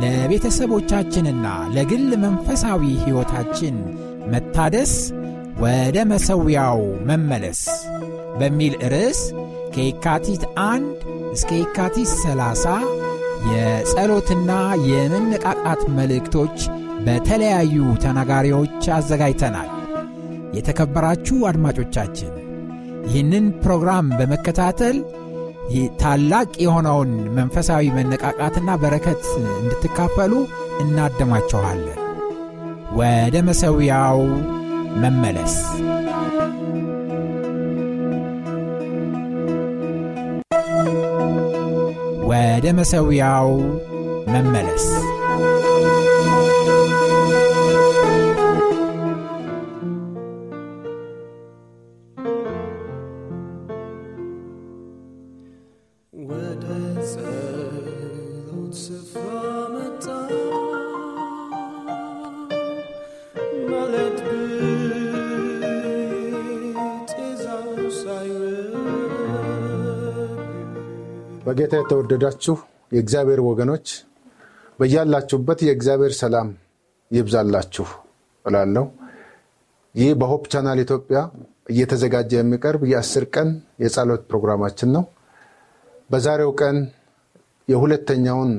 ለቤተሰቦቻችንና ለግል መንፈሳዊ ሕይወታችን መታደስ ወደ መሠዊያው መመለስ በሚል ርዕስ ከየካቲት አንድ እስከ የካቲት 30 የጸሎትና የመነቃቃት መልእክቶች በተለያዩ ተናጋሪዎች አዘጋጅተናል። የተከበራችሁ አድማጮቻችን ይህንን ፕሮግራም በመከታተል ታላቅ የሆነውን መንፈሳዊ መነቃቃትና በረከት እንድትካፈሉ እናደማችኋለን። ወደ መሠዊያው መመለስ ወደ መሠዊያው መመለስ በጌታ የተወደዳችሁ የእግዚአብሔር ወገኖች በያላችሁበት የእግዚአብሔር ሰላም ይብዛላችሁ እላለሁ። ይህ በ Hope Channel ኢትዮጵያ እየተዘጋጀ የሚቀርብ የአስር ቀን የጸሎት ፕሮግራማችን ነው። በዛሬው ቀን የሁለተኛውን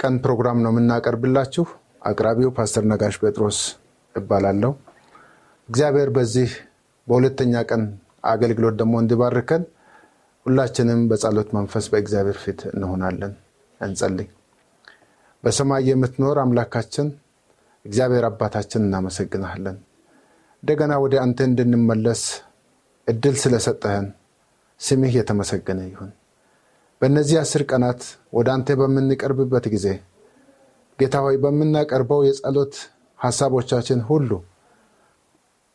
ቀን ፕሮግራም ነው የምናቀርብላችሁ። አቅራቢው ፓስተር ነጋሽ ጴጥሮስ እባላለሁ። እግዚአብሔር በዚህ በሁለተኛ ቀን አገልግሎት ደግሞ እንዲባርከን ሁላችንም በጸሎት መንፈስ በእግዚአብሔር ፊት እንሆናለን። እንጸልይ። በሰማይ የምትኖር አምላካችን እግዚአብሔር አባታችን እናመሰግናለን። እንደገና ወደ አንተ እንድንመለስ እድል ስለሰጠህን ስምህ የተመሰገነ ይሁን። በእነዚህ አስር ቀናት ወደ አንተ በምንቀርብበት ጊዜ ጌታ ሆይ በምናቀርበው የጸሎት ሀሳቦቻችን ሁሉ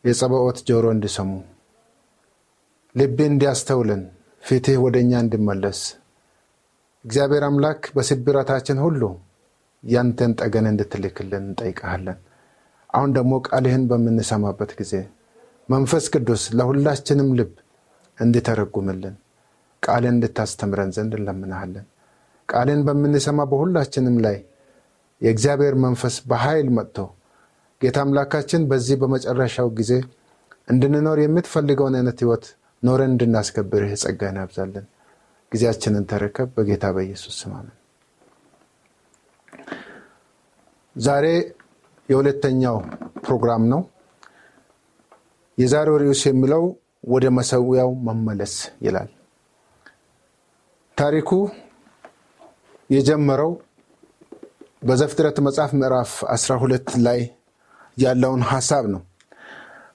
የጸባኦት ጆሮ እንዲሰሙ ልቤ እንዲያስተውልን ፊትህ ወደ እኛ እንዲመለስ እግዚአብሔር አምላክ በስብራታችን ሁሉ ያንተን ጠገን እንድትልክልን እንጠይቀሃለን። አሁን ደግሞ ቃልህን በምንሰማበት ጊዜ መንፈስ ቅዱስ ለሁላችንም ልብ እንዲተረጉምልን ቃልን እንድታስተምረን ዘንድ እንለምናሃለን። ቃልን በምንሰማ በሁላችንም ላይ የእግዚአብሔር መንፈስ በኃይል መጥቶ ጌታ አምላካችን በዚህ በመጨረሻው ጊዜ እንድንኖር የምትፈልገውን አይነት ህይወት ኖረን እንድናስከብርህ ጸጋህን ያብዛለን። ጊዜያችንን ተረከብ። በጌታ በኢየሱስ አሜን። ዛሬ የሁለተኛው ፕሮግራም ነው። የዛሬው ርዕስ የሚለው ወደ መሠዊያው መመለስ ይላል። ታሪኩ የጀመረው በዘፍጥረት መጽሐፍ ምዕራፍ 12 ላይ ያለውን ሀሳብ ነው።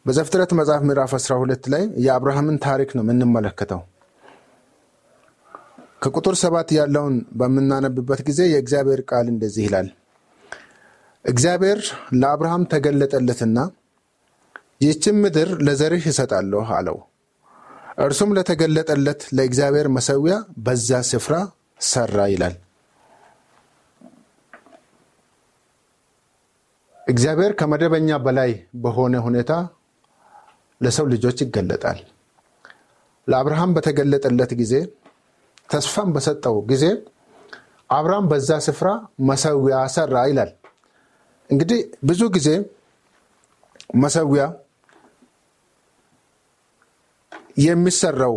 በዘፍጥረት መጽሐፍ ምዕራፍ 12 ላይ የአብርሃምን ታሪክ ነው የምንመለከተው። ከቁጥር ሰባት ያለውን በምናነብበት ጊዜ የእግዚአብሔር ቃል እንደዚህ ይላል። እግዚአብሔር ለአብርሃም ተገለጠለትና ይህችን ምድር ለዘርህ እሰጣለሁ አለው። እርሱም ለተገለጠለት ለእግዚአብሔር መሠዊያ በዛ ስፍራ ሰራ ይላል። እግዚአብሔር ከመደበኛ በላይ በሆነ ሁኔታ ለሰው ልጆች ይገለጣል። ለአብርሃም በተገለጠለት ጊዜ ተስፋም በሰጠው ጊዜ አብርሃም በዛ ስፍራ መሠዊያ ሰራ ይላል። እንግዲህ ብዙ ጊዜ መሠዊያ የሚሰራው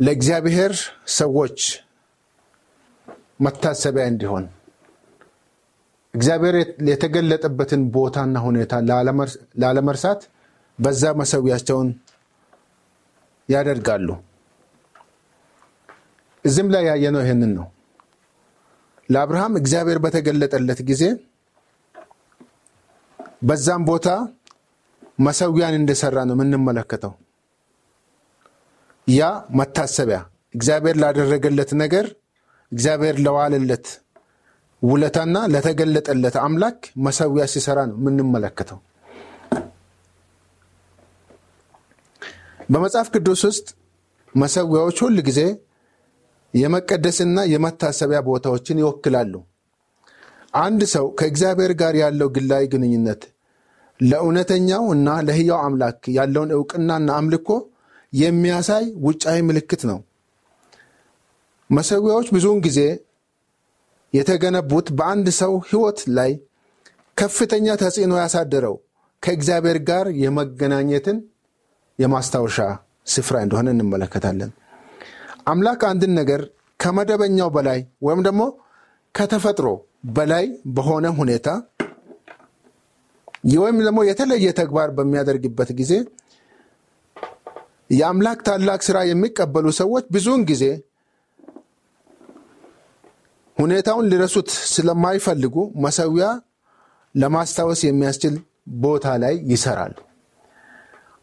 ለእግዚአብሔር ሰዎች መታሰቢያ እንዲሆን እግዚአብሔር የተገለጠበትን ቦታና ሁኔታ ላለመርሳት በዛ መሠዊያቸውን ያደርጋሉ። እዚህም ላይ ያየነው ይህንን ነው። ለአብርሃም እግዚአብሔር በተገለጠለት ጊዜ በዛም ቦታ መሠዊያን እንደሰራ ነው የምንመለከተው። ያ መታሰቢያ እግዚአብሔር ላደረገለት ነገር እግዚአብሔር ለዋለለት ውለታና ለተገለጠለት አምላክ መሰዊያ ሲሰራ ነው የምንመለከተው። በመጽሐፍ ቅዱስ ውስጥ መሰዊያዎች ሁል ጊዜ የመቀደስና የመታሰቢያ ቦታዎችን ይወክላሉ። አንድ ሰው ከእግዚአብሔር ጋር ያለው ግላዊ ግንኙነት ለእውነተኛው እና ለሕያው አምላክ ያለውን እውቅናና አምልኮ የሚያሳይ ውጫዊ ምልክት ነው። መሰዊያዎች ብዙውን ጊዜ የተገነቡት በአንድ ሰው ሕይወት ላይ ከፍተኛ ተጽዕኖ ያሳደረው ከእግዚአብሔር ጋር የመገናኘትን የማስታወሻ ስፍራ እንደሆነ እንመለከታለን። አምላክ አንድን ነገር ከመደበኛው በላይ ወይም ደግሞ ከተፈጥሮ በላይ በሆነ ሁኔታ ወይም ደግሞ የተለየ ተግባር በሚያደርግበት ጊዜ የአምላክ ታላቅ ስራ የሚቀበሉ ሰዎች ብዙውን ጊዜ ሁኔታውን ሊረሱት ስለማይፈልጉ መሰዊያ ለማስታወስ የሚያስችል ቦታ ላይ ይሰራሉ።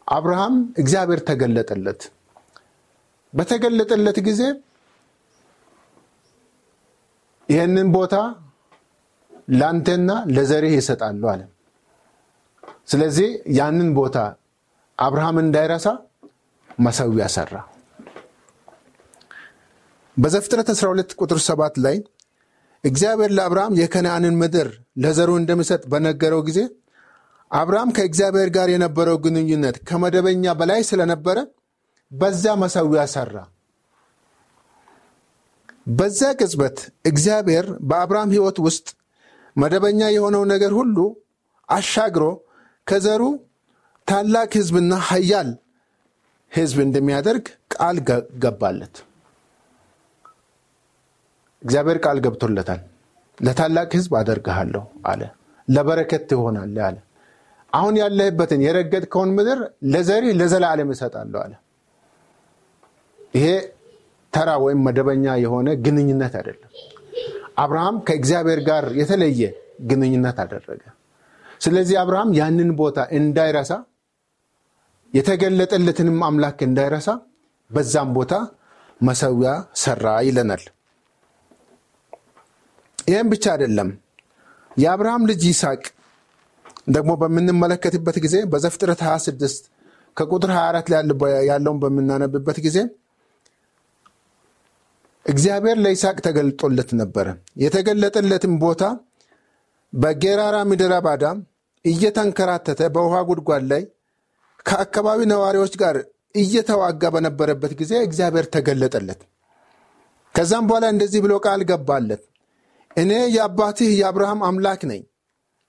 አብርሃም እግዚአብሔር ተገለጠለት። በተገለጠለት ጊዜ ይህንን ቦታ ለአንተና ለዘሬህ ይሰጣሉ አለ። ስለዚህ ያንን ቦታ አብርሃም እንዳይረሳ መሰዊያ ሰራ። በዘፍጥረት 12 ቁጥር 7 ላይ እግዚአብሔር ለአብርሃም የከነአንን ምድር ለዘሩ እንደሚሰጥ በነገረው ጊዜ አብርሃም ከእግዚአብሔር ጋር የነበረው ግንኙነት ከመደበኛ በላይ ስለነበረ በዛ መሰዊያ ሰራ። በዛ ቅጽበት እግዚአብሔር በአብርሃም ሕይወት ውስጥ መደበኛ የሆነው ነገር ሁሉ አሻግሮ ከዘሩ ታላቅ ሕዝብና ኃያል ሕዝብ እንደሚያደርግ ቃል ገባለት። እግዚአብሔር ቃል ገብቶለታል። ለታላቅ ሕዝብ አደርግሃለሁ አለ። ለበረከት ትሆናለህ አለ። አሁን ያለህበትን የረገጥከውን ምድር ለዘሪህ ለዘላለም እሰጣለሁ አለ። ይሄ ተራ ወይም መደበኛ የሆነ ግንኙነት አይደለም። አብርሃም ከእግዚአብሔር ጋር የተለየ ግንኙነት አደረገ። ስለዚህ አብርሃም ያንን ቦታ እንዳይረሳ የተገለጠለትንም አምላክ እንዳይረሳ በዛም ቦታ መሰዊያ ሰራ ይለናል። ይህም ብቻ አይደለም። የአብርሃም ልጅ ይስሐቅ ደግሞ በምንመለከትበት ጊዜ በዘፍጥረት 26 ከቁጥር 24 ላይ ያለውን በምናነብበት ጊዜ እግዚአብሔር ለይስሐቅ ተገልጦለት ነበረ። የተገለጠለትም ቦታ በጌራራ ምድረ ባዳ እየተንከራተተ በውሃ ጉድጓድ ላይ ከአካባቢ ነዋሪዎች ጋር እየተዋጋ በነበረበት ጊዜ እግዚአብሔር ተገለጠለት። ከዛም በኋላ እንደዚህ ብሎ ቃል ገባለት፣ እኔ የአባትህ የአብርሃም አምላክ ነኝ፣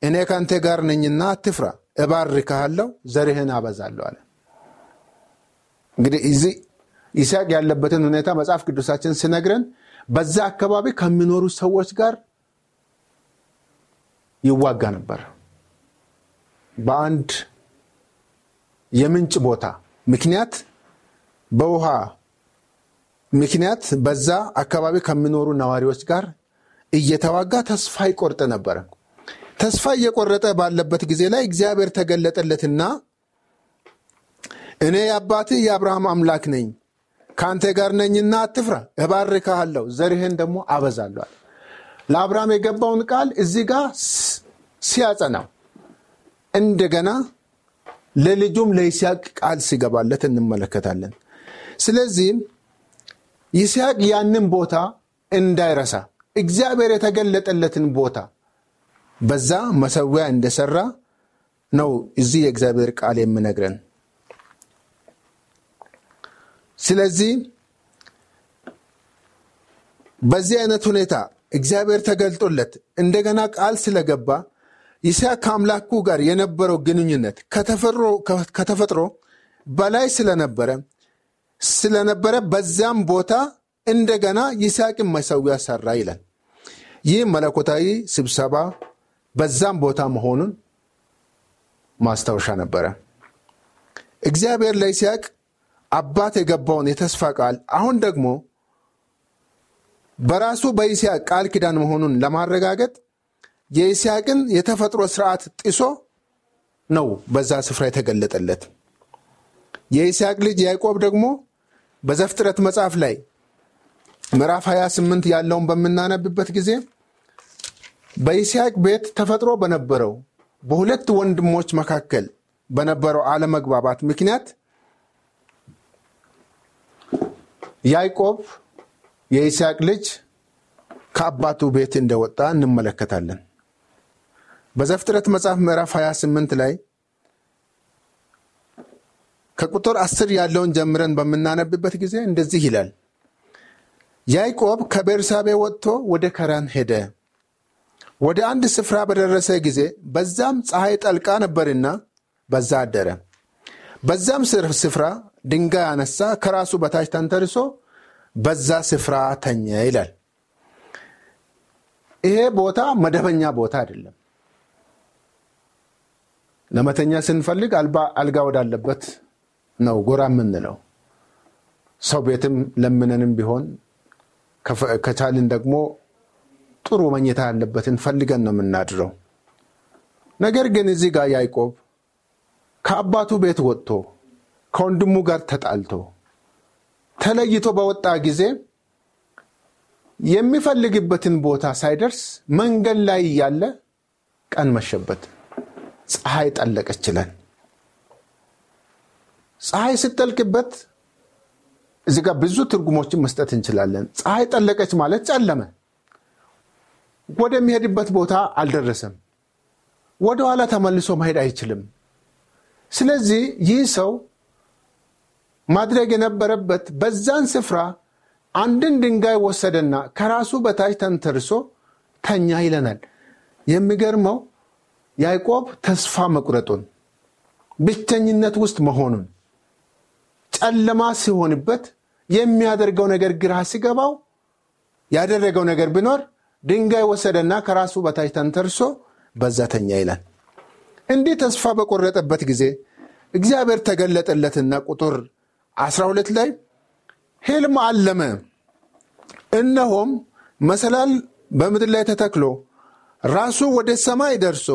እኔ ከአንተ ጋር ነኝና አትፍራ፣ እባርክሃለሁ፣ ዘርህን አበዛለሁ አለ። እንግዲህ እዚህ ይስሐቅ ያለበትን ሁኔታ መጽሐፍ ቅዱሳችን ሲነግረን በዛ አካባቢ ከሚኖሩ ሰዎች ጋር ይዋጋ ነበር። በአንድ የምንጭ ቦታ ምክንያት በውሃ ምክንያት በዛ አካባቢ ከሚኖሩ ነዋሪዎች ጋር እየተዋጋ ተስፋ ይቆርጥ ነበረ። ተስፋ እየቆረጠ ባለበት ጊዜ ላይ እግዚአብሔር ተገለጠለትና እኔ የአባትህ የአብርሃም አምላክ ነኝ ከአንተ ጋር ነኝና አትፍራ፣ እባርክሃለሁ፣ ዘርህን ደግሞ አበዛለሁ። ለአብርሃም የገባውን ቃል እዚህ ጋር ሲያጸናው እንደገና ለልጁም ለይስሐቅ ቃል ሲገባለት እንመለከታለን። ስለዚህም ይስሐቅ ያንን ቦታ እንዳይረሳ እግዚአብሔር የተገለጠለትን ቦታ በዛ መሰዊያ እንደሰራ ነው እዚህ የእግዚአብሔር ቃል የምነግረን። ስለዚህ በዚህ አይነት ሁኔታ እግዚአብሔር ተገልጦለት እንደገና ቃል ስለገባ ይስሐቅ ከአምላኩ ጋር የነበረው ግንኙነት ከተፈጥሮ በላይ ስለነበረ ስለነበረ በዚያም ቦታ እንደገና ይስሐቅን መሰዊያ ሰራ ይላል። ይህ መለኮታዊ ስብሰባ በዛም ቦታ መሆኑን ማስታወሻ ነበረ። እግዚአብሔር ለይስሐቅ አባት የገባውን የተስፋ ቃል አሁን ደግሞ በራሱ በይስሐቅ ቃል ኪዳን መሆኑን ለማረጋገጥ የይስሐቅን የተፈጥሮ ስርዓት ጥሶ ነው በዛ ስፍራ የተገለጠለት። የይስሐቅ ልጅ ያዕቆብ ደግሞ በዘፍጥረት መጽሐፍ ላይ ምዕራፍ 28 ያለውን በምናነብበት ጊዜ በይስሐቅ ቤት ተፈጥሮ በነበረው በሁለት ወንድሞች መካከል በነበረው አለመግባባት ምክንያት ያዕቆብ የይስሐቅ ልጅ ከአባቱ ቤት እንደወጣ እንመለከታለን። በዘፍጥረት መጽሐፍ ምዕራፍ 28 ላይ ከቁጥር 10 ያለውን ጀምረን በምናነብበት ጊዜ እንደዚህ ይላል። ያዕቆብ ከቤርሳቤ ወጥቶ ወደ ከራን ሄደ። ወደ አንድ ስፍራ በደረሰ ጊዜ በዛም ፀሐይ ጠልቃ ነበርና በዛ አደረ። በዛም ስፍራ ድንጋይ አነሳ፣ ከራሱ በታች ተንተርሶ በዛ ስፍራ ተኘ ይላል። ይሄ ቦታ መደበኛ ቦታ አይደለም። ለመተኛ ስንፈልግ አልጋ ወዳለበት ነው ጎራ የምንለው። ሰው ቤትም ለምነንም ቢሆን ከቻልን ደግሞ ጥሩ መኝታ ያለበትን ፈልገን ነው የምናድረው። ነገር ግን እዚህ ጋር ያዕቆብ ከአባቱ ቤት ወጥቶ ከወንድሙ ጋር ተጣልቶ ተለይቶ በወጣ ጊዜ የሚፈልግበትን ቦታ ሳይደርስ መንገድ ላይ እያለ ቀን መሸበት፣ ፀሐይ ጠለቀች ፀሐይ ስትጠልቅበት እዚህ ጋር ብዙ ትርጉሞችን መስጠት እንችላለን። ፀሐይ ጠለቀች ማለት ጨለመ። ወደሚሄድበት ቦታ አልደረሰም። ወደኋላ ተመልሶ መሄድ አይችልም። ስለዚህ ይህ ሰው ማድረግ የነበረበት በዛን ስፍራ አንድን ድንጋይ ወሰደና ከራሱ በታች ተንተርሶ ተኛ ይለናል። የሚገርመው ያዕቆብ ተስፋ መቁረጡን፣ ብቸኝነት ውስጥ መሆኑን፣ ጨለማ ሲሆንበት የሚያደርገው ነገር ግራ ሲገባው ያደረገው ነገር ቢኖር ድንጋይ ወሰደና ከራሱ በታች ተንተርሶ በዛ ተኛ ይላል። እንዲህ ተስፋ በቆረጠበት ጊዜ እግዚአብሔር ተገለጠለትና ቁጥር 12 ላይ ሕልም አለመ። እነሆም መሰላል በምድር ላይ ተተክሎ ራሱ ወደ ሰማይ ደርሶ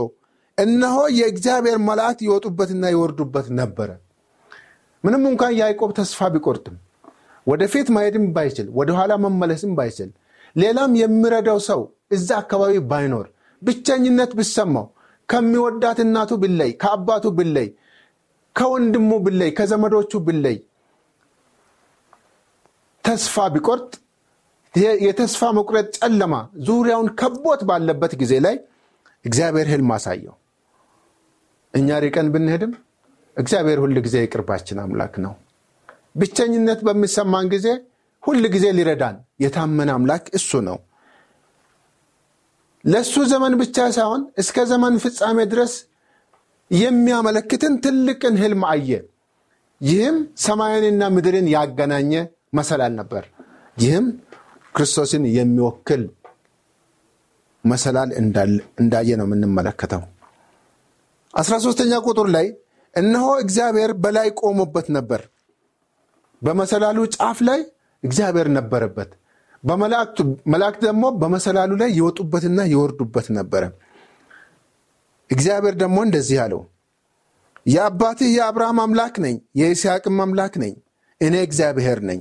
እነሆ የእግዚአብሔር መላእክት ይወጡበትና ይወርዱበት ነበረ። ምንም እንኳን ያዕቆብ ተስፋ ቢቆርጥም ወደፊት ማሄድም ባይችል ወደኋላ መመለስም ባይችል ሌላም የሚረዳው ሰው እዛ አካባቢ ባይኖር ብቸኝነት ብሰማው ከሚወዳት እናቱ ብለይ፣ ከአባቱ ብለይ፣ ከወንድሙ ብለይ፣ ከዘመዶቹ ብለይ ተስፋ ቢቆርጥ የተስፋ መቁረጥ ጨለማ ዙሪያውን ከቦት ባለበት ጊዜ ላይ እግዚአብሔር ሕልም አሳየው። እኛ ርቀን ብንሄድም እግዚአብሔር ሁል ጊዜ የቅርባችን አምላክ ነው። ብቸኝነት በሚሰማን ጊዜ ሁል ጊዜ ሊረዳን የታመነ አምላክ እሱ ነው። ለእሱ ዘመን ብቻ ሳይሆን እስከ ዘመን ፍጻሜ ድረስ የሚያመለክትን ትልቅን ሕልም አየ። ይህም ሰማይንና ምድርን ያገናኘ መሰላል ነበር። ይህም ክርስቶስን የሚወክል መሰላል እንዳየ ነው የምንመለከተው። አስራ ሦስተኛ ቁጥር ላይ እነሆ እግዚአብሔር በላይ ቆሞበት ነበር። በመሰላሉ ጫፍ ላይ እግዚአብሔር ነበረበት። መላእክት ደግሞ በመሰላሉ ላይ ይወጡበትና ይወርዱበት ነበረ። እግዚአብሔር ደግሞ እንደዚህ አለው፣ የአባትህ የአብርሃም አምላክ ነኝ፣ የይስሐቅም አምላክ ነኝ። እኔ እግዚአብሔር ነኝ።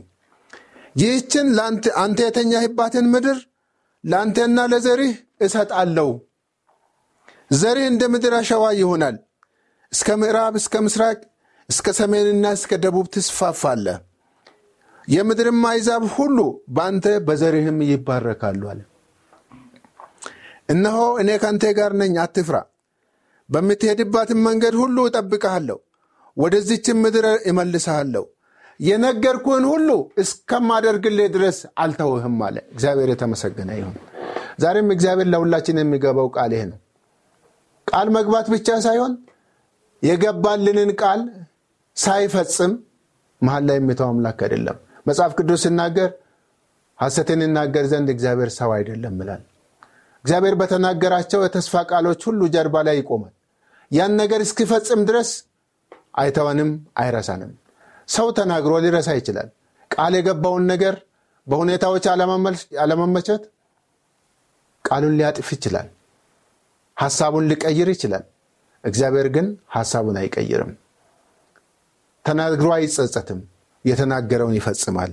ይህችን አንተ የተኛህባትን ምድር ለአንተና ለዘርህ እሰጣለሁ። ዘርህ እንደ ምድር አሸዋ ይሆናል። እስከ ምዕራብ፣ እስከ ምስራቅ፣ እስከ ሰሜንና እስከ ደቡብ ትስፋፋለህ። የምድርም አሕዛብ ሁሉ በአንተ በዘርህም ይባረካሉ አለ። እነሆ እኔ ከአንተ ጋር ነኝ፣ አትፍራ። በምትሄድባትን መንገድ ሁሉ እጠብቅሃለሁ፣ ወደዚችን ምድር እመልስሃለሁ። የነገርኩህን ሁሉ እስከማደርግልህ ድረስ አልተውህም አለ። እግዚአብሔር የተመሰገነ ይሁን። ዛሬም እግዚአብሔር ለሁላችን የሚገባው ቃል ይሄ ነው። ቃል መግባት ብቻ ሳይሆን የገባልንን ቃል ሳይፈጽም መሀል ላይ የሚተው አምላክ አይደለም። መጽሐፍ ቅዱስ ሲናገር ሐሰትን ይናገር ዘንድ እግዚአብሔር ሰው አይደለም ይላል። እግዚአብሔር በተናገራቸው የተስፋ ቃሎች ሁሉ ጀርባ ላይ ይቆማል። ያን ነገር እስኪፈጽም ድረስ አይተወንም፣ አይረሳንም። ሰው ተናግሮ ሊረሳ ይችላል። ቃል የገባውን ነገር በሁኔታዎች አለመመቸት ቃሉን ሊያጥፍ ይችላል። ሐሳቡን ሊቀይር ይችላል። እግዚአብሔር ግን ሐሳቡን አይቀይርም። ተናግሮ አይጸጸትም። የተናገረውን ይፈጽማል።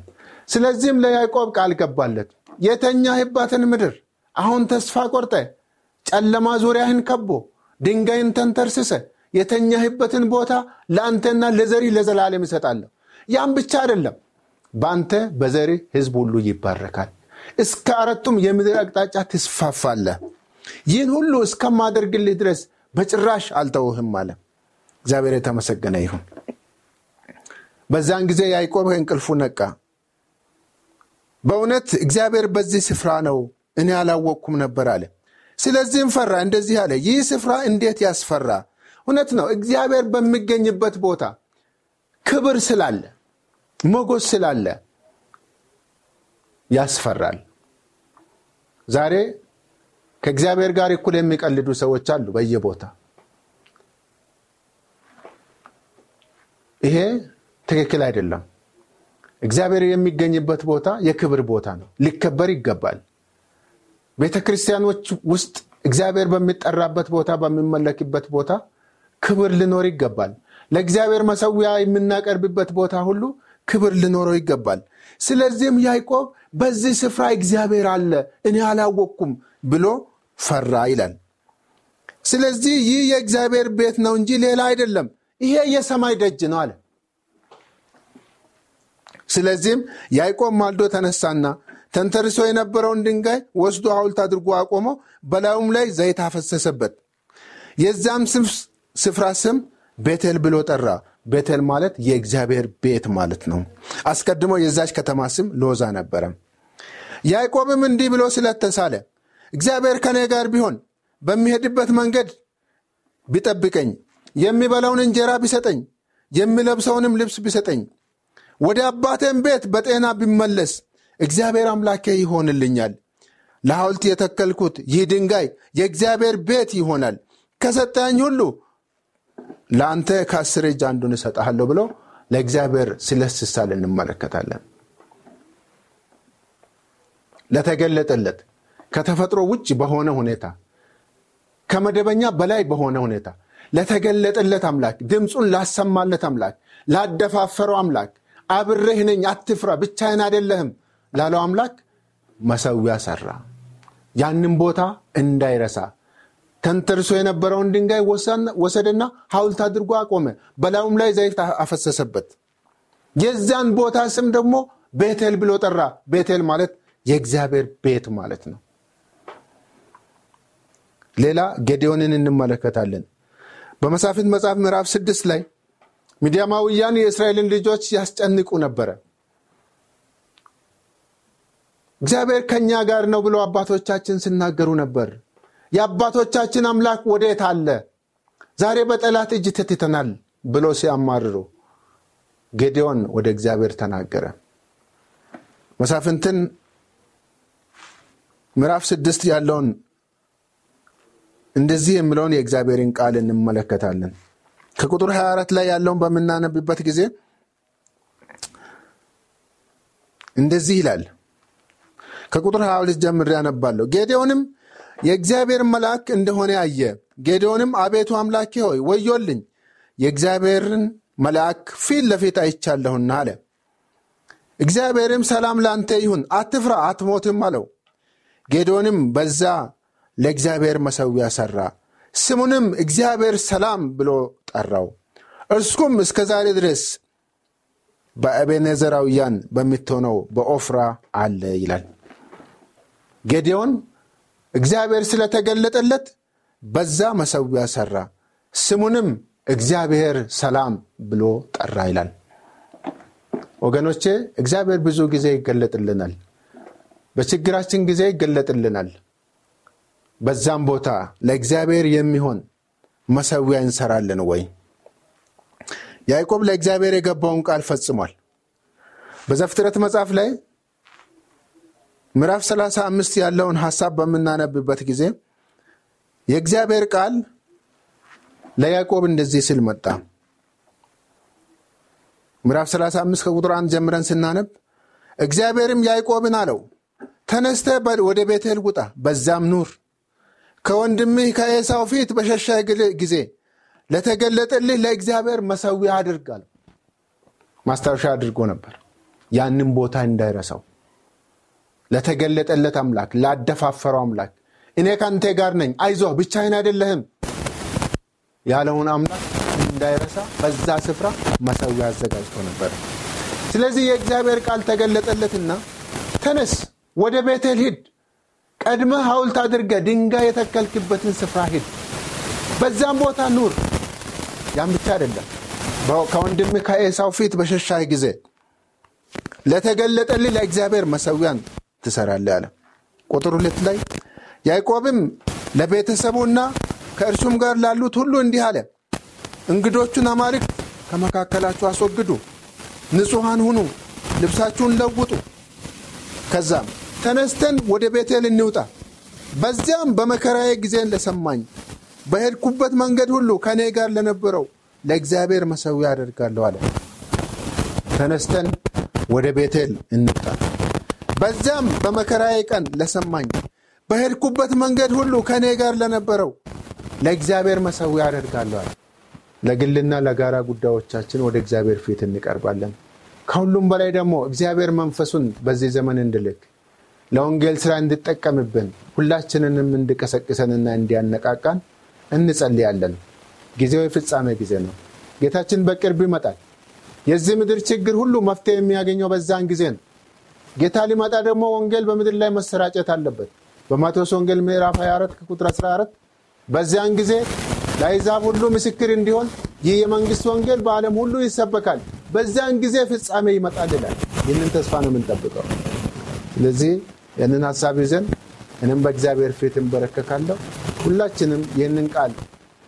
ስለዚህም ለያዕቆብ ቃል ገባለት። የተኛህባትን ምድር አሁን ተስፋ ቆርጠ ጨለማ ዙሪያህን ከቦ ድንጋይን ተንተርስሰ የተኛህበትን ቦታ ለአንተና ለዘሪ ለዘላለም ይሰጣለሁ። ያም ብቻ አይደለም፣ በአንተ በዘሪ ህዝብ ሁሉ ይባረካል። እስከ አራቱም የምድር አቅጣጫ ትስፋፋለህ። ይህን ሁሉ እስከማደርግልህ ድረስ በጭራሽ አልተውህም አለ። እግዚአብሔር የተመሰገነ ይሁን። በዛን ጊዜ ያዕቆብ እንቅልፉ ነቃ። በእውነት እግዚአብሔር በዚህ ስፍራ ነው፣ እኔ አላወቅኩም ነበር አለ። ስለዚህም ፈራ፣ እንደዚህ አለ፣ ይህ ስፍራ እንዴት ያስፈራ! እውነት ነው። እግዚአብሔር በሚገኝበት ቦታ ክብር ስላለ ሞገስ ስላለ ያስፈራል። ዛሬ ከእግዚአብሔር ጋር እኩል የሚቀልዱ ሰዎች አሉ በየቦታ። ይሄ ትክክል አይደለም። እግዚአብሔር የሚገኝበት ቦታ የክብር ቦታ ነው፣ ሊከበር ይገባል። ቤተ ክርስቲያኖች ውስጥ እግዚአብሔር በሚጠራበት ቦታ፣ በሚመለክበት ቦታ ክብር ሊኖር ይገባል። ለእግዚአብሔር መሰዊያ የምናቀርብበት ቦታ ሁሉ ክብር ሊኖረው ይገባል። ስለዚህም ያዕቆብ በዚህ ስፍራ እግዚአብሔር አለ እኔ አላወቅኩም ብሎ ፈራ ይላል። ስለዚህ ይህ የእግዚአብሔር ቤት ነው እንጂ ሌላ አይደለም፣ ይሄ የሰማይ ደጅ ነው አለ። ስለዚህም ያዕቆብ ማልዶ ተነሳና ተንተርሶ የነበረውን ድንጋይ ወስዶ ሐውልት አድርጎ አቆመው፣ በላዩም ላይ ዘይት አፈሰሰበት። የዛም ስፍራ ስም ቤቴል ብሎ ጠራ። ቤቴል ማለት የእግዚአብሔር ቤት ማለት ነው። አስቀድሞ የዛች ከተማ ስም ሎዛ ነበረ። ያዕቆብም እንዲህ ብሎ ስለተሳለ እግዚአብሔር ከኔ ጋር ቢሆን በሚሄድበት መንገድ ቢጠብቀኝ፣ የሚበላውን እንጀራ ቢሰጠኝ፣ የሚለብሰውንም ልብስ ቢሰጠኝ፣ ወደ አባቴም ቤት በጤና ቢመለስ እግዚአብሔር አምላኬ ይሆንልኛል። ለሐውልት የተከልኩት ይህ ድንጋይ የእግዚአብሔር ቤት ይሆናል። ከሰጠኝ ሁሉ ለአንተ ከአስር እጅ አንዱን እሰጥሃለሁ ብሎ ለእግዚአብሔር ስለስሳል እንመለከታለን። ለተገለጠለት ከተፈጥሮ ውጭ በሆነ ሁኔታ ከመደበኛ በላይ በሆነ ሁኔታ ለተገለጠለት አምላክ ድምፁን ላሰማለት አምላክ ላደፋፈረው አምላክ አብሬህ ነኝ አትፍራ ብቻዬን አይደለህም ላለው አምላክ መሰዊያ ሰራ። ያንን ቦታ እንዳይረሳ ተንተርሶ የነበረውን ድንጋይ ወሰደና ሐውልት አድርጎ አቆመ። በላዩም ላይ ዘይት አፈሰሰበት። የዛን ቦታ ስም ደግሞ ቤቴል ብሎ ጠራ። ቤቴል ማለት የእግዚአብሔር ቤት ማለት ነው። ሌላ ጌዴዎንን እንመለከታለን። በመሳፍንት መጽሐፍ ምዕራፍ ስድስት ላይ ሚዲያማውያን የእስራኤልን ልጆች ያስጨንቁ ነበረ። እግዚአብሔር ከእኛ ጋር ነው ብሎ አባቶቻችን ሲናገሩ ነበር። የአባቶቻችን አምላክ ወዴት አለ? ዛሬ በጠላት እጅ ተትተናል ብሎ ሲያማርሩ ጌዴዎን ወደ እግዚአብሔር ተናገረ። መሳፍንትን ምዕራፍ ስድስት ያለውን እንደዚህ የሚለውን የእግዚአብሔርን ቃል እንመለከታለን። ከቁጥር 24 ላይ ያለውን በምናነብበት ጊዜ እንደዚህ ይላል። ከቁጥር 22 ጀምሬ ያነባለሁ። ጌዴዎንም የእግዚአብሔር መልአክ እንደሆነ አየ። ጌዴዎንም አቤቱ አምላኬ ሆይ ወዮልኝ፣ የእግዚአብሔርን መልአክ ፊት ለፊት አይቻለሁና አለ። እግዚአብሔርም ሰላም ላንተ ይሁን፣ አትፍራ፣ አትሞትም አለው። ጌዴዎንም በዛ ለእግዚአብሔር መሰዊያ ሠራ፣ ስሙንም እግዚአብሔር ሰላም ብሎ ጠራው። እርሱም እስከ ዛሬ ድረስ በአቤኔዘራውያን በምትሆነው በኦፍራ አለ ይላል። ጌዴዎን እግዚአብሔር ስለተገለጠለት በዛ መሰዊያ ሠራ፣ ስሙንም እግዚአብሔር ሰላም ብሎ ጠራ ይላል። ወገኖቼ እግዚአብሔር ብዙ ጊዜ ይገለጥልናል። በችግራችን ጊዜ ይገለጥልናል። በዛም ቦታ ለእግዚአብሔር የሚሆን መሰዊያ እንሰራለን ወይ? ያዕቆብ ለእግዚአብሔር የገባውን ቃል ፈጽሟል። በዘፍጥረት መጽሐፍ ላይ ምዕራፍ 35 ያለውን ሐሳብ በምናነብበት ጊዜ የእግዚአብሔር ቃል ለያዕቆብ እንደዚህ ስል መጣ። ምዕራፍ 35 ከቁጥር 1 ጀምረን ስናነብ እግዚአብሔርም ያዕቆብን አለው ተነስተ ወደ ቤቴል ውጣ፣ በዛም ኑር። ከወንድምህ ከኤሳው ፊት በሸሸ ጊዜ ለተገለጠልህ ለእግዚአብሔር መሰዊያ አለው። ማስታወሻ አድርጎ ነበር፣ ያንም ቦታ እንዳይረሳው ለተገለጠለት አምላክ ላደፋፈረው አምላክ እኔ ከአንተ ጋር ነኝ፣ አይዞህ ብቻህን አይደለህም ያለውን አምላክ እንዳይረሳ በዛ ስፍራ መሰዊያ አዘጋጅቶ ነበር። ስለዚህ የእግዚአብሔር ቃል ተገለጠለትና ተነስ፣ ወደ ቤቴል ሂድ፣ ቀድመ ሐውልት አድርገ ድንጋይ የተከልክበትን ስፍራ ሂድ፣ በዛም ቦታ ኑር። ያም ብቻ አይደለም፣ ከወንድም ከኤሳው ፊት በሸሻህ ጊዜ ለተገለጠልህ ለእግዚአብሔር መሰዊያን ትሰራለህ አለ። ቁጥር ሁለት ላይ ያዕቆብም ለቤተሰቡና ከእርሱም ጋር ላሉት ሁሉ እንዲህ አለ፣ እንግዶቹን አማልክት ከመካከላችሁ አስወግዱ፣ ንጹሐን ሁኑ፣ ልብሳችሁን ለውጡ። ከዛም ተነስተን ወደ ቤቴል እንውጣ፣ በዚያም በመከራዬ ጊዜን ለሰማኝ በሄድኩበት መንገድ ሁሉ ከእኔ ጋር ለነበረው ለእግዚአብሔር መሰዊያ አደርጋለሁ አለ። ተነስተን ወደ ቤቴል እንውጣ፣ በዚያም በመከራዬ ቀን ለሰማኝ በሄድኩበት መንገድ ሁሉ ከእኔ ጋር ለነበረው ለእግዚአብሔር መሰዊያ አደርጋለሁ አለ። ለግልና ለጋራ ጉዳዮቻችን ወደ እግዚአብሔር ፊት እንቀርባለን። ከሁሉም በላይ ደግሞ እግዚአብሔር መንፈሱን በዚህ ዘመን እንድልክ ለወንጌል ሥራ እንድጠቀምብን ሁላችንንም እንዲቀሰቅሰንና እንዲያነቃቃን እንጸልያለን። ጊዜው የፍጻሜ ጊዜ ነው። ጌታችን በቅርብ ይመጣል። የዚህ ምድር ችግር ሁሉ መፍትሄ የሚያገኘው በዛን ጊዜ ነው። ጌታ ሊመጣ ደግሞ ወንጌል በምድር ላይ መሰራጨት አለበት። በማቴዎስ ወንጌል ምዕራፍ 24 ቁጥር 14 በዚያን ጊዜ ለአሕዛብ ሁሉ ምስክር እንዲሆን ይህ የመንግሥት ወንጌል በዓለም ሁሉ ይሰበካል፣ በዚያን ጊዜ ፍጻሜ ይመጣል ይላል። ይህንን ተስፋ ነው የምንጠብቀው። ስለዚህ ይህንን ሀሳብ ይዘን እኔም በእግዚአብሔር ፊት እንበረከካለሁ። ሁላችንም ይህንን ቃል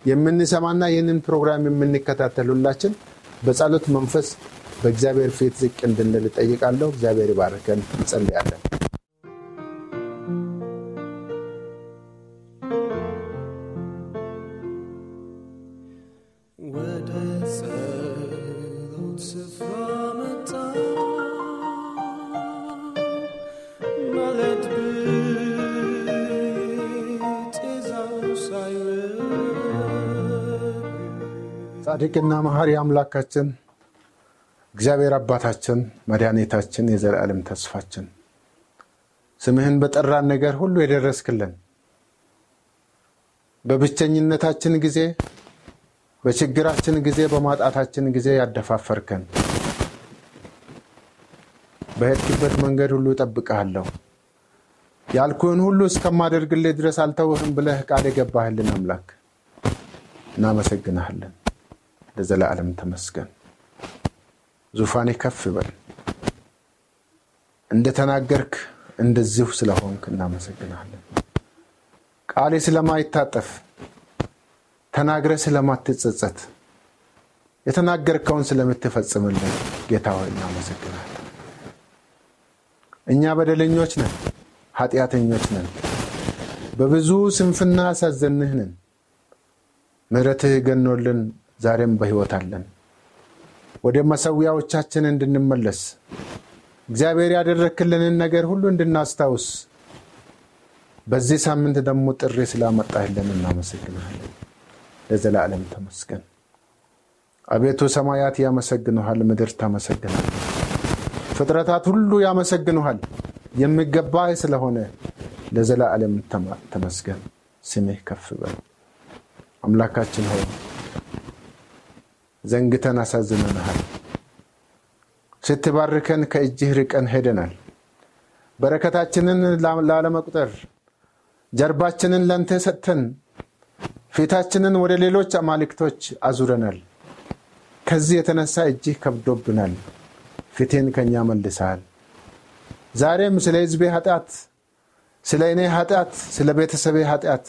የምንሰማና ይህንን ፕሮግራም የምንከታተል ሁላችን በጸሎት መንፈስ በእግዚአብሔር ፊት ዝቅ እንድንል እጠይቃለሁ። እግዚአብሔር ይባርከን። እንጸልያለን። ጻድቅና መሐሪ አምላካችን እግዚአብሔር አባታችን መድኃኒታችን የዘላለም ተስፋችን። ስምህን በጠራን ነገር ሁሉ የደረስክልን በብቸኝነታችን ጊዜ በችግራችን ጊዜ በማጣታችን ጊዜ ያደፋፈርከን። በሄድክበት መንገድ ሁሉ እጠብቅሃለሁ። ያልኩህን ሁሉ እስከማደርግልህ ድረስ አልተውህም ብለህ ቃል የገባህልን አምላክ እናመሰግንሃለን። ለዘላለም ተመስገን። ዙፋኔ ከፍ በል። እንደተናገርክ እንደዚሁ ስለሆንክ እናመሰግናለን። ቃሌ ስለማይታጠፍ ተናግረ ስለማትጸጸት የተናገርከውን ስለምትፈጽምልን ጌታ ሆይ እናመሰግናለን። እኛ በደለኞች ነን፣ ኃጢአተኞች ነን፣ በብዙ ስንፍና ያሳዘንህ ነን። ገኖልን ዛሬም በሕይወት አለን። ወደ መሰዊያዎቻችን እንድንመለስ እግዚአብሔር ያደረክልንን ነገር ሁሉ እንድናስታውስ በዚህ ሳምንት ደግሞ ጥሪ ስላመጣህልን እናመሰግናለን። ለዘላለም ተመስገን። አቤቱ ሰማያት ያመሰግኑሃል፣ ምድር ታመሰግናል፣ ፍጥረታት ሁሉ ያመሰግኑሃል። የሚገባህ ስለሆነ ለዘላለም ተመስገን። ስምህ ከፍ አምላካችን ሆይ ዘንግተን አሳዝነንሃል። ስትባርከን ከእጅህ ርቀን ሄደናል። በረከታችንን ላለመቁጠር ጀርባችንን ለንተ ሰጥተን ፊታችንን ወደ ሌሎች አማልክቶች አዙረናል። ከዚህ የተነሳ እጅህ ከብዶብናል። ፊቴን ከእኛ መልሰሃል። ዛሬም ስለ ሕዝቤ ኃጢአት፣ ስለ እኔ ኃጢአት፣ ስለ ቤተሰቤ ኃጢአት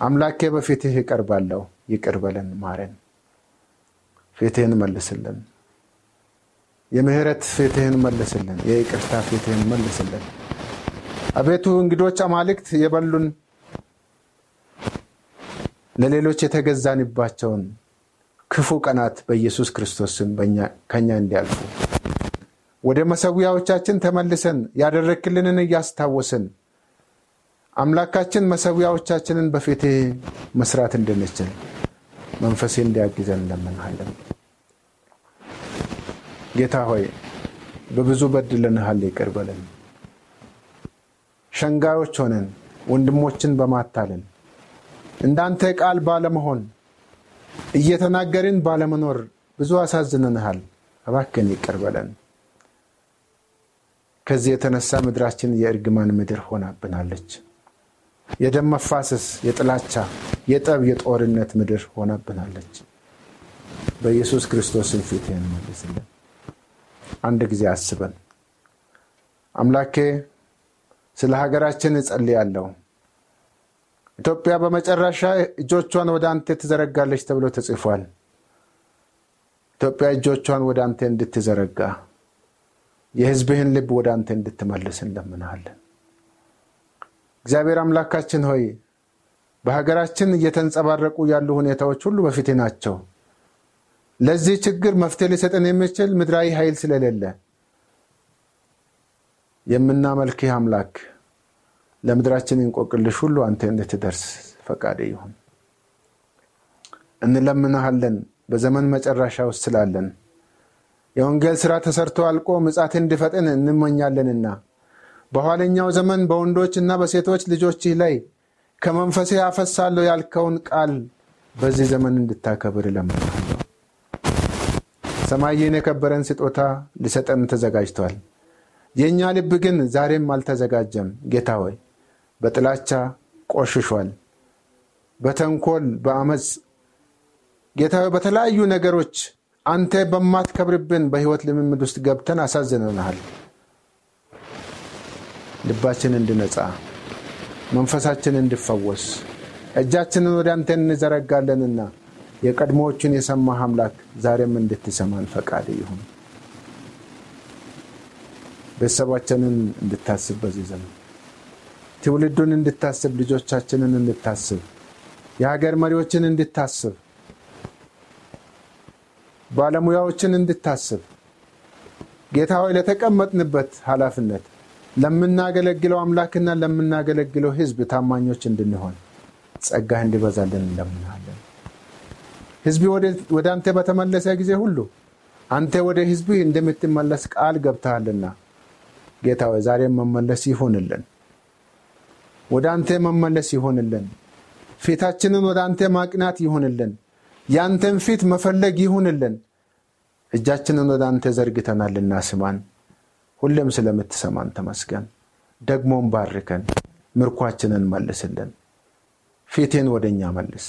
አምላኬ በፊትህ ይቀርባለሁ። ይቅር ማረን። ፊትህን መልስልን። የምህረት ፊትህን መልስልን። የይቅርታ ፊትህን መልስልን። አቤቱ እንግዶች አማልክት የበሉን ለሌሎች የተገዛንባቸውን ክፉ ቀናት በኢየሱስ ክርስቶስ ስም ከኛ እንዲያልፉ ወደ መሰዊያዎቻችን ተመልሰን ያደረክልንን እያስታወስን አምላካችን መሰዊያዎቻችንን በፊትህ መስራት እንድንችል መንፈሴ እንዲያግዘን እንለምንሃለን። ጌታ ሆይ በብዙ በድለንሃል፣ ይቅር በለን። ሸንጋዮች ሆነን ወንድሞችን በማታለል እንዳንተ ቃል ባለመሆን እየተናገርን ባለመኖር ብዙ አሳዝነንሃል። እባክን ይቅር በለን። ከዚህ የተነሳ ምድራችን የእርግማን ምድር ሆናብናለች። የደም መፋሰስ፣ የጥላቻ፣ የጠብ፣ የጦርነት ምድር ሆናብናለች። በኢየሱስ ክርስቶስን ፊት መልስልን። አንድ ጊዜ አስበን። አምላኬ ስለ ሀገራችን እጸልያለሁ። ኢትዮጵያ በመጨረሻ እጆቿን ወደ አንተ ትዘረጋለች ተብሎ ተጽፏል። ኢትዮጵያ እጆቿን ወደ አንተ እንድትዘረጋ የሕዝብህን ልብ ወደ አንተ እንድትመልስ እንለምንሃለን። እግዚአብሔር አምላካችን ሆይ በሀገራችን እየተንጸባረቁ ያሉ ሁኔታዎች ሁሉ በፊት ናቸው። ለዚህ ችግር መፍትሄ ሊሰጠን የሚችል ምድራዊ ኃይል ስለሌለ የምናመልክህ አምላክ ለምድራችን እንቆቅልሽ ሁሉ አንተ እንድትደርስ ፈቃድ ይሁን እንለምንሃለን። በዘመን መጨረሻ ውስጥ ስላለን የወንጌል ሥራ ተሰርቶ አልቆ ምጻት እንዲፈጥን እንመኛለንና በኋለኛው ዘመን በወንዶችና በሴቶች ልጆችህ ላይ ከመንፈሴ አፈሳለሁ ያልከውን ቃል በዚህ ዘመን እንድታከብር እለምንሃለሁ። ሰማይ ይህን የከበረን ስጦታ ሊሰጠን ተዘጋጅቷል። የእኛ ልብ ግን ዛሬም አልተዘጋጀም። ጌታ ሆይ በጥላቻ ቆሽሿል። በተንኮል በአመፅ ጌታ በተለያዩ ነገሮች አንተ በማትከብርብን በሕይወት ልምምድ ውስጥ ገብተን አሳዝነናሃል። ልባችን እንድነጻ መንፈሳችን እንድፈወስ እጃችንን ወደ አንተ እንዘረጋለንና የቀድሞዎቹን የሰማህ አምላክ ዛሬም እንድትሰማን ፈቃድ ይሁን። ቤተሰባችንን እንድታስብ በዚህ ዘመን ትውልዱን እንድታስብ ልጆቻችንን እንድታስብ የሀገር መሪዎችን እንድታስብ ባለሙያዎችን እንድታስብ ጌታ ሆይ ለተቀመጥንበት ኃላፊነት ለምናገለግለው አምላክና ለምናገለግለው ሕዝብ ታማኞች እንድንሆን ጸጋህ እንዲበዛልን እንለምናለን። ሕዝብ ወደ አንተ በተመለሰ ጊዜ ሁሉ አንተ ወደ ሕዝብህ እንደምትመለስ ቃል ገብተሃልና ጌታ ሆይ ዛሬም መመለስ ይሁንልን። ወደ አንተ መመለስ ይሁንልን። ፊታችንን ወደ አንተ ማቅናት ይሁንልን። ያንተን ፊት መፈለግ ይሁንልን። እጃችንን ወደ አንተ ዘርግተናልና ስማን። ሁሌም ስለምትሰማን ተመስገን። ደግሞም ባርከን፣ ምርኳችንን መልስልን። ፊቴን ወደ እኛ መልስ።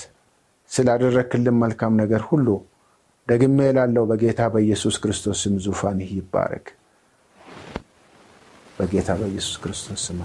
ስላደረክልን መልካም ነገር ሁሉ ደግሜ ላለው በጌታ በኢየሱስ ክርስቶስ ስም ዙፋንህ ይባረክ። በጌታ በኢየሱስ ክርስቶስ ስም